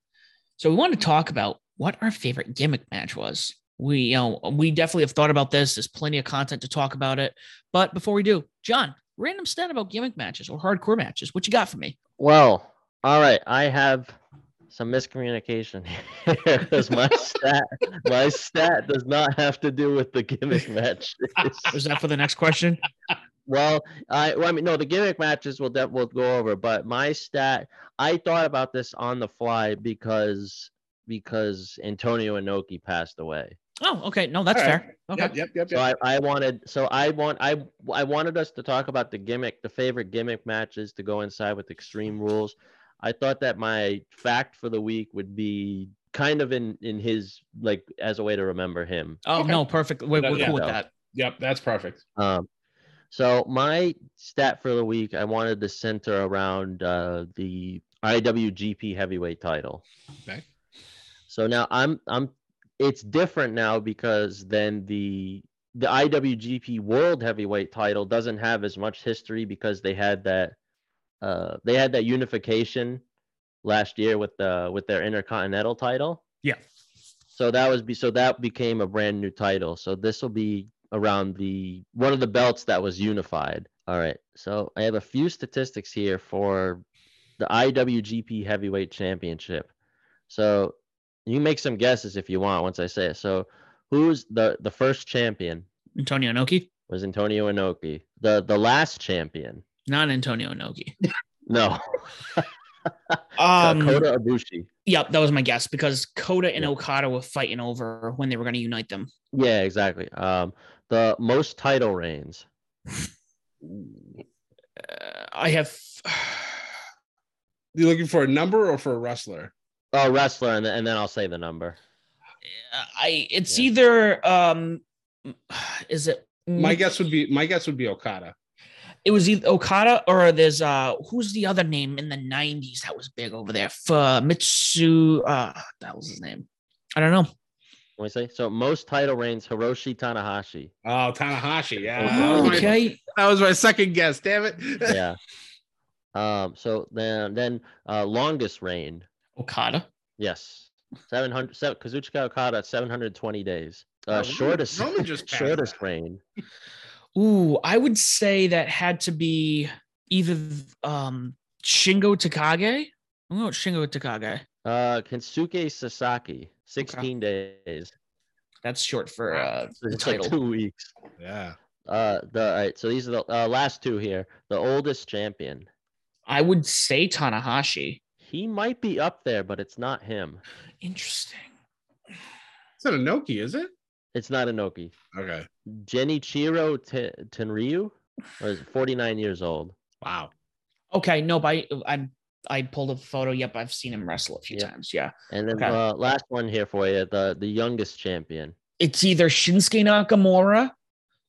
So we want to talk about what our favorite gimmick match was. We, you know, we definitely have thought about this. There's plenty of content to talk about it. But before we do, John, random stat about gimmick matches or hardcore matches. What you got for me? Well, all right. I have some miscommunication because my stat, my stat does not have to do with the gimmick match. Was that for the next question? Well, I, well, I mean, no, the gimmick matches we'll def- we'll go over, but my stat, I thought about this on the fly because because Antonio Inoki passed away. Oh, okay. No, that's All right. fair. Okay. Yep, yep, yep, So I, I wanted so I want I I wanted us to talk about the gimmick, the favorite gimmick matches to go inside with extreme rules. I thought that my fact for the week would be kind of in in his like as a way to remember him. Oh, Okay. no, perfect. We're, we're yeah, cool with that. Yep, that's perfect. Um, So my stat for the week, I wanted to center around uh, the IWGP Heavyweight Title. Okay. So now I'm I'm it's different now because then the the IWGP World Heavyweight Title doesn't have as much history because they had that uh they had that unification last year with the with their Intercontinental title. Yeah. So that was be so that became a brand new title. So this will be around the one of the belts that was unified. All right. So I have a few statistics here for the IWGP Heavyweight Championship. So you make some guesses if you want once I say it. So who's the the first champion Antonio Inoki, was Antonio Inoki. The the last champion. Not Antonio Inoki. No. Um, Kota Ibushi. Yep, that was my guess because Kota and Yeah. Okada were fighting over when they were going to unite them. Yeah, exactly. Um the most title reigns. Uh, I have. You looking for a number or for a wrestler? Oh, wrestler, and then, and then I'll say the number. I it's Yeah. either um, is it My guess would be my guess would be Okada. It was either Okada or there's uh who's the other name in the 90s that was big over there for Mitsu uh that was his name. I don't know. What do I say? So most title reigns Hiroshi Tanahashi. Oh, Tanahashi. Yeah. Oh, That was, my, okay. that was my second guess. Damn it. Yeah. um. So then then uh longest reign. Okada. Yes. 700 seven, Kazuchika Okada 720 days. Oh, Uh, Roman- shortest Roman just shortest that. reign. Ooh, I would say that had to be either um Shingo Takagi. I'm going with Shingo Takagi. Uh, Kensuke Sasaki 16 days. That's short for uh So the It's like two weeks. Yeah. Uh, the all right. So these are the uh, last two here. The oldest champion. I would say Tanahashi. He might be up there, but it's not him. Interesting. It's not Inoki, is it? It's not Inoki. Okay. Genichiro Te- Tenryu was 49 years old. Wow. Okay, no, but I, I I pulled a photo. Yep, I've seen him wrestle a few Yeah. times. Yeah. And then Okay. uh, last one here for you, the the youngest champion, It's either Shinsuke Nakamura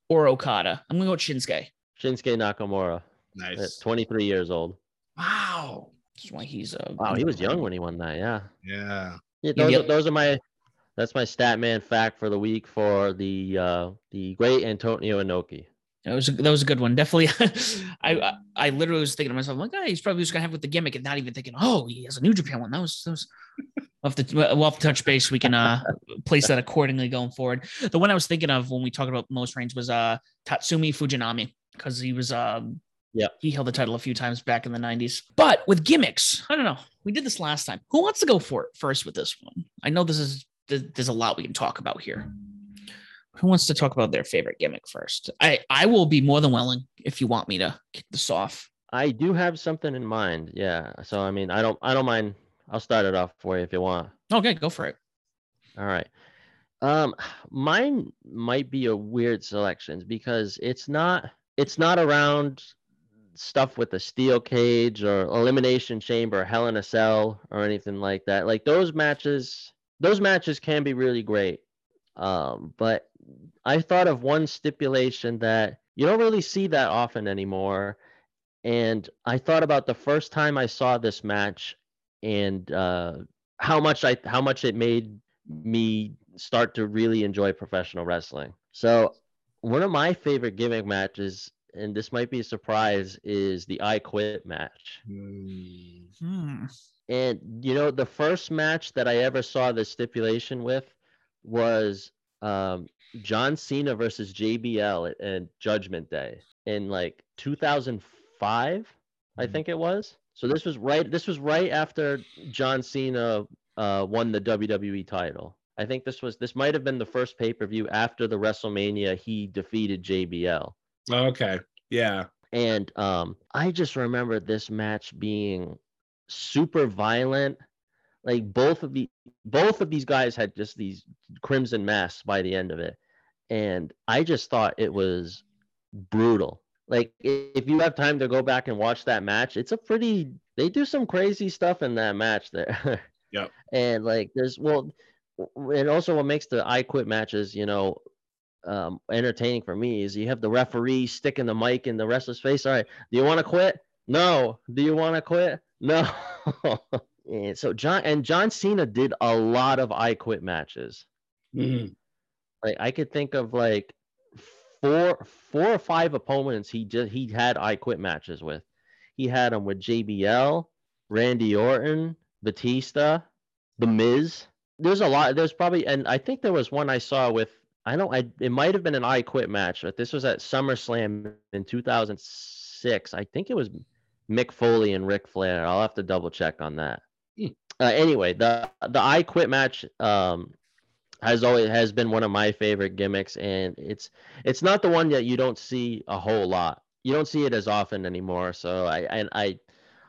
or Okada. I'm gonna go with Shinsuke. Shinsuke Nakamura, at Nice. 23 years old. Wow. That's why he's uh Wow, he was young when he won that. Yeah. Yeah. Yeah, those, get- those are my that's my stat man fact for the week for the uh the great Antonio Inoki. That was a, that was a good one. Definitely. I, I literally was thinking to myself, like, oh, he's probably just gonna have with the gimmick, and not even thinking, oh, he has a New Japan one. That was that was. Have, to, we'll have to touch base. We can uh place that accordingly going forward. The one I was thinking of when we talked about most range was uh Tatsumi Fujinami because he was um Yep. he held the title a few times back in the 90s. But with gimmicks, I don't know. We did this last time. Who wants to go for it first with this one? I know this is th- there's a lot we can talk about here. Who wants to talk about their favorite gimmick first? I I will be more than willing if you want me to kick this off. I do have something in mind. Yeah. So I mean, I don't I don't mind. I'll start it off for you if you want. Okay, go for it. All right. Um mine might be a weird selections because it's not it's not around stuff with a steel cage or elimination chamber, hell in a cell or anything like that. Like those matches those matches can be really great. Um but I thought of one stipulation that you don't really see that often anymore. And I thought about the first time I saw this match and uh how much I how much it made me start to really enjoy professional wrestling. So one of my favorite gimmick matches, and this might be a surprise, is the I Quit match. Hmm. And you know, the first match that I ever saw this stipulation with was um, John Cena versus JBL at, at Judgment Day in like 2005, I Mhm. think it was. So this was right. This was right after John Cena uh, won the WWE title. I think this was this might have been the first pay per view after the WrestleMania he defeated JBL. Okay. Yeah. And um, I just remember this match being super violent. Like both of the both of these guys had just these crimson masks by the end of it, and I just thought it was brutal. Like if you have time to go back and watch that match, it's a pretty. They do some crazy stuff in that match there. Yep. And like there's well, and also what makes the I Quit matches, you know, um, entertaining for me is you have the referee sticking the mic in the wrestler's face. All right, do you want to quit? No. Do you want to quit? No. so John and John Cena did a lot of I quit matches. Mhm. Like I could think of like four four or five opponents he just he had I quit matches with. He had them with JBL, Randy Orton, Batista, The Miz. There's a lot. There's probably and I think there was one I saw with I don't I it might have been an I quit match, but this was at SummerSlam in 2006. I think it was Mick Foley and Ric Flair. I'll have to double check on that. Hmm. Uh, anyway, the the I quit match um has always has been one of my favorite gimmicks and it's it's not the one that you don't see a whole lot you don't see it as often anymore so i and i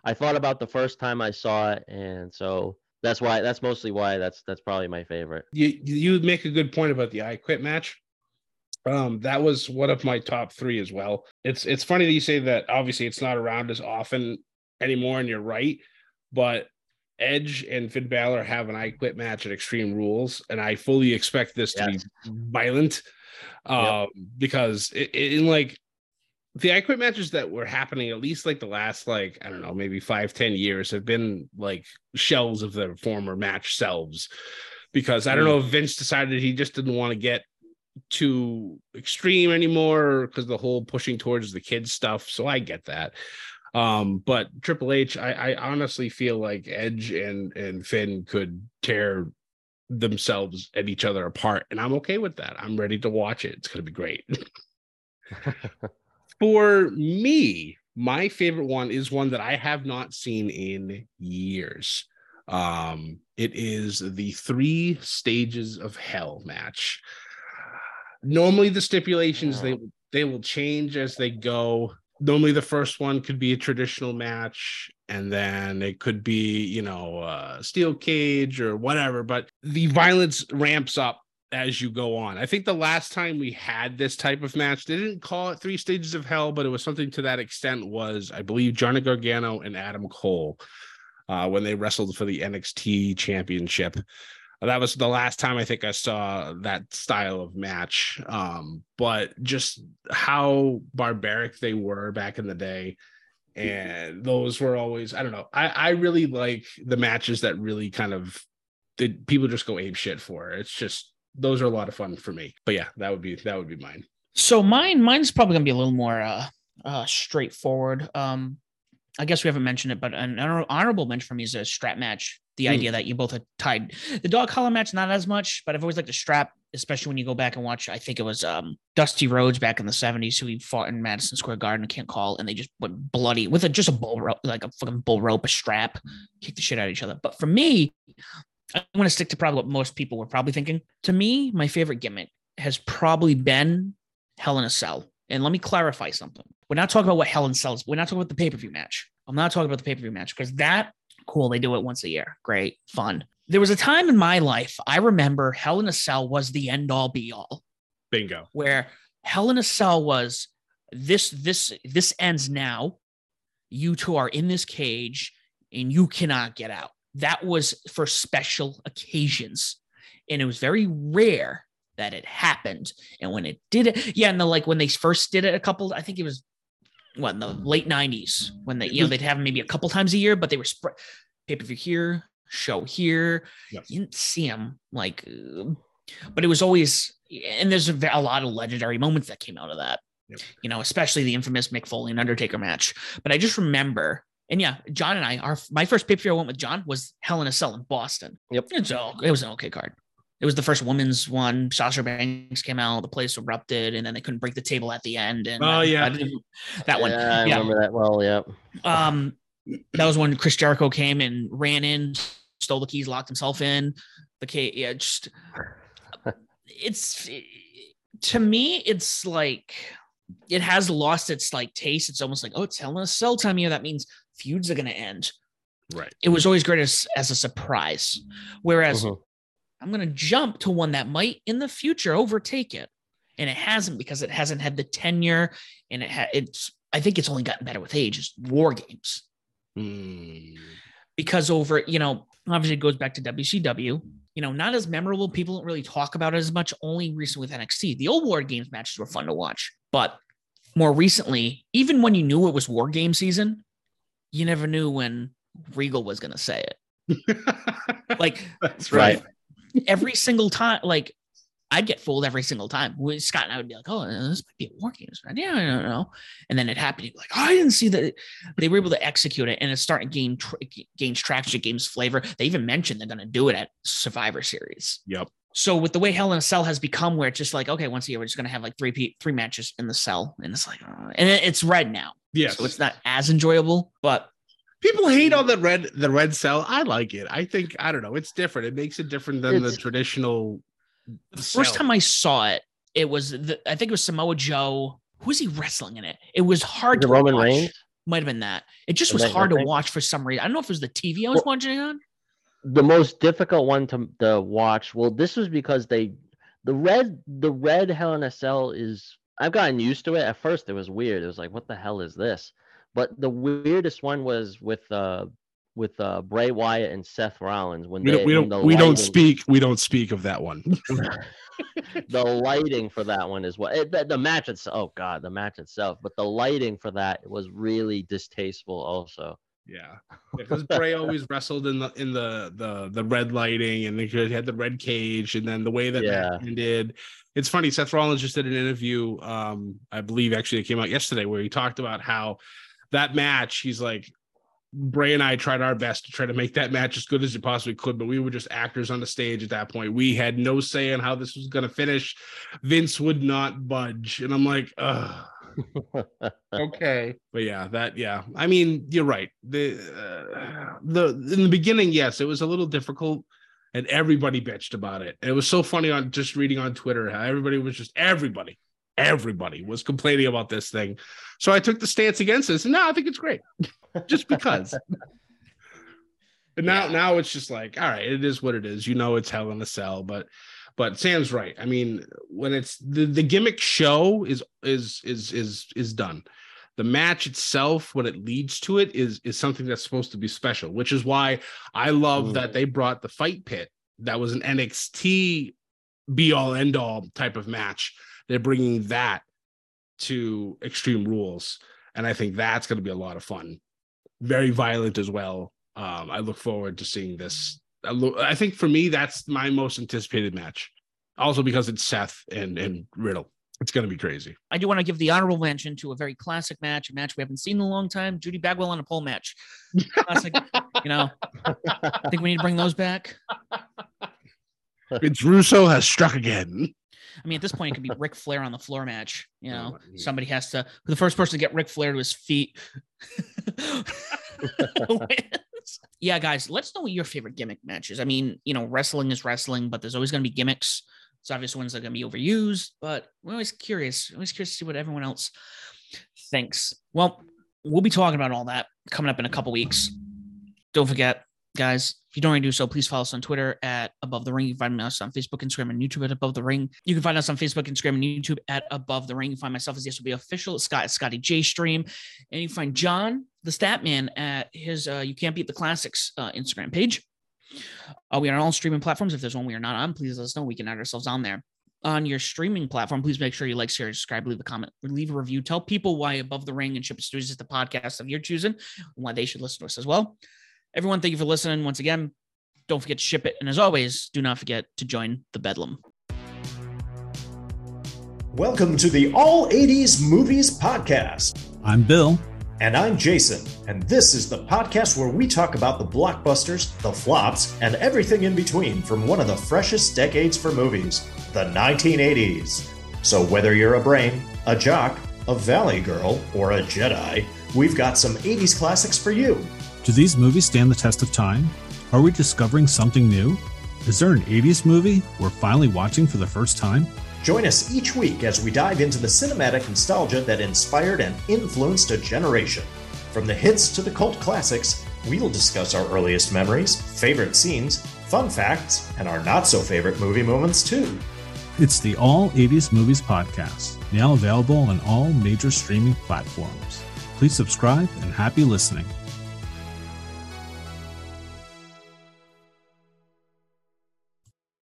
i thought about the first time i saw it and so that's why that's mostly why that's that's probably my favorite You you make a good point about the I quit match. Um, that was one of my top three as well. It's it's funny that you say that. Obviously, it's not around as often anymore, and you're right. But Edge and Finn Balor have an I quit match at Extreme Rules, and I fully expect this to be violent. Um, because it, it, in like the I quit matches that were happening, at least like the last like I don't know, maybe five ten years, have been like shells of their former match selves. Because I don't know if Vince decided he just didn't want to get too extreme anymore because the whole pushing towards the kids stuff. So I get that. Um, but Triple H, I, I honestly feel like Edge and and Finn could tear themselves and each other apart, and I'm okay with that. I'm ready to watch it. It's gonna be great. For me, my favorite one is one that I have not seen in years. Um, it is the three stages of hell match. Normally, the stipulations they they will change as they go. Normally, the first one could be a traditional match, and then it could be, you know, a steel cage or whatever. But the violence ramps up as you go on. I think the last time we had this type of match, they didn't call it three stages of hell, but it was something to that extent. Was I believe Johnny Gargano and Adam Cole uh, when they wrestled for the NXT Championship. That was the last time I think I saw that style of match. Um, but just how barbaric they were back in the day. And those were always, I don't know. I, I really like the matches that really kind of did people just go ape shit for. It's just those are a lot of fun for me. But yeah, that would be that would be mine. So mine, mine's probably gonna be a little more uh, uh straightforward. Um, I guess we haven't mentioned it, but an honorable mention for me is a strap match. The Hmm. idea that you both had tied the dog collar match, not as much, but I've always liked the strap, especially when you go back and watch. I think it was um Dusty Rhodes back in the '70s who he fought in Madison Square Garden. I can't call, and they just went bloody with a just a bull rope, like a fucking bull rope, a strap, kick the shit out of each other. But for me, I want to stick to probably what most people were probably thinking. To me, my favorite gimmick has probably been Hell in a Cell. And let me clarify something. We're not talking about what Helen in a Cell is. We're not talking about the pay per view match. I'm not talking about the pay per view match because that, cool, they do it once a year. Great, fun. There was a time in my life, I remember Hell in a Cell was the end all be all, Bingo. where Hell in a Cell was this, this, this ends now. You two are in this cage and you cannot get out. That was for special occasions. And it was very rare that it happened. And when it did it, yeah, and the like when they first did it a couple, I think it was what in the late 90s when they, you know, they'd have maybe a couple times a year, but they were spread pay-per-view here, show here. Yep. You didn't see them like uh, but it was always and there's a, a lot of legendary moments that came out of that. Yep. You know, especially the infamous Mick Foley and Undertaker match. But I just remember, and yeah, John and I, our my first pay per view I went with John was Hell in a Cell in Boston. Yep. It's all, it was an okay card. It was the first women's one. Sasha Banks came out, the place erupted, and then they couldn't break the table at the end. And Oh, I- yeah. I didn't- that one. Yeah, I Yeah. remember that well. Yeah. Um, that was when Chris Jericho came and ran in, stole the keys, locked himself in. The K, yeah, just it's to me, it's like it has lost its like taste. It's almost like oh, it's Hell in a Cell time here. That means feuds are going to end. Right. It was always great as, as a surprise. Whereas Mhm. I'm going to jump to one that might in the future overtake it. And it hasn't because it hasn't had the tenure and it ha- it's, I think it's only gotten better with age is war games Hmm. because over, you know, obviously it goes back to WCW. you know, not as memorable. People don't really talk about it as much. Only recently with NXT, the old War Games matches were fun to watch, but more recently, even when you knew it was War Game season, you never knew when Regal was going to say it. like That's Right. Every single time, like I'd get fooled every single time. We- Scott and I would be like, "Oh, this might be a War Games." match." Yeah, I don't know. And then it happened. You'd be like, "Oh, I didn't see that." They were able to execute it, and it's starting to gain tr- gains traction, gains flavor. They even mentioned they're going to do it at Survivor Series. Yep. So with the way Hell in a Cell has become, where it's just like, okay, once a year we're just going to have like three three matches in the cell, and it's like, uh, and it's red now, Yeah. so it's not as enjoyable. But People hate on the red the red cell. I like it. I think I don't know. It's different. It makes it different than It's- the traditional. the first time I saw it, it was the, I think it was Samoa Joe. Who was he wrestling in it? It was hard The to Roman watch. Reigns. Might have been that. It just was Night hard to watch for some reason. I don't know if it was the TV I was Well- watching on. the most difficult one to, to watch. Well, this was because they the red the red Hell in a Cell is I've gotten used to it. At first, it was weird. It was like, what the hell is this? But the weirdest one was with uh with uh Bray Wyatt and Seth Rollins when We they don't. We don't. the We don't speak. We don't speak of that one. the lighting for that one is what it, the, the match itself. Oh god, the match itself, but the lighting for that was really distasteful. Also, Yeah, because Bray always wrestled in the in the the the red lighting, and he had the red cage, and then the way that Yeah. that ended. It's funny. Seth Rollins just did an interview. Um, I believe actually it came out yesterday where he talked about how that match. He's like. Bray and I tried our best to try to make that match as good as it possibly could, but we were just actors on the stage at that point. We had no say in how this was going to finish. Vince would not budge, and I'm like, ugh okay but yeah that yeah i mean you're right the uh, the in the beginning yes it was a little difficult and everybody bitched about it it was so funny on just reading on twitter how everybody was just everybody everybody was complaining about this thing so i took the stance against this and now i think it's great just because but now Yeah. now it's just like all right it is what it is you know it's hell in a cell but but Sam's right. I mean, when it's the, the gimmick show is is is is is done. The match itself, what it leads to it, is is something that's supposed to be special, which is why I love Mm. that they brought the fight pit. That was an NXT be all end all type of match. They're bringing that to Extreme Rules, and I think that's going to be a lot of fun. Very violent as well. Um, I look forward to seeing this I lo- I think for me, that's my most anticipated match. Also because it's Seth and and Riddle. It's gonna be crazy. I do want to give the honorable mention to a very classic match, a match we haven't seen in a long time. Judy Bagwell on a pole match. Classic, you know. I think we need to bring those back. Vince Russo has struck again. I mean, at this point, it could be Ric Flair on the floor match. You Oh, know, my- somebody has to. The first person to get Ric Flair to his feet. yeah, guys, let's know what your favorite gimmick matches. I mean, you know, wrestling is wrestling, but there's always going to be gimmicks. It's obvious ones that are going to be overused, but we're always curious. Always curious to see what everyone else thinks. Well, we'll be talking about all that coming up in a couple weeks. Don't forget, guys, if you don't already do so, please follow us on Twitter at Above the Ring. You can find us on Facebook, Instagram, and YouTube at Above the Ring. You can find us on Facebook, Instagram, and YouTube at Above the Ring. You find myself as will be official, Scott Scotty J Stream, and you find John, the Stat Man, at his uh, You Can't Beat the Classics uh, Instagram page. Uh, we are on all streaming platforms. If there's one we are not on, please let us know. We can add ourselves on there. On your streaming platform, please make sure you like, share, subscribe, leave a comment, leave a review. Tell people why Above the Ring and Chip Studios is the podcast of your choosing and why they should listen to us as well. Everyone, thank you for listening once again. Don't forget to ship it. And as always, do not forget to join the Bedlam. Welcome to the All 80s Movies Podcast. I'm Bill. And I'm Jason. And this is the podcast where we talk about the blockbusters, the flops, and everything in between from one of the freshest decades for movies, the 1980s. So whether you're a brain, a jock, a valley girl, or a Jedi, we've got some 80s classics for you. Do these movies stand the test of time? Are we discovering something new? Is there an 80s movie we're finally watching for the first time? Join us each week as we dive into the cinematic nostalgia that inspired and influenced a generation. From the hits to the cult classics, we'll discuss our earliest memories, favorite scenes, fun facts, and our not so favorite movie moments too. It's the All 80s Movies Podcast, now available on all major streaming platforms. Please subscribe and happy listening.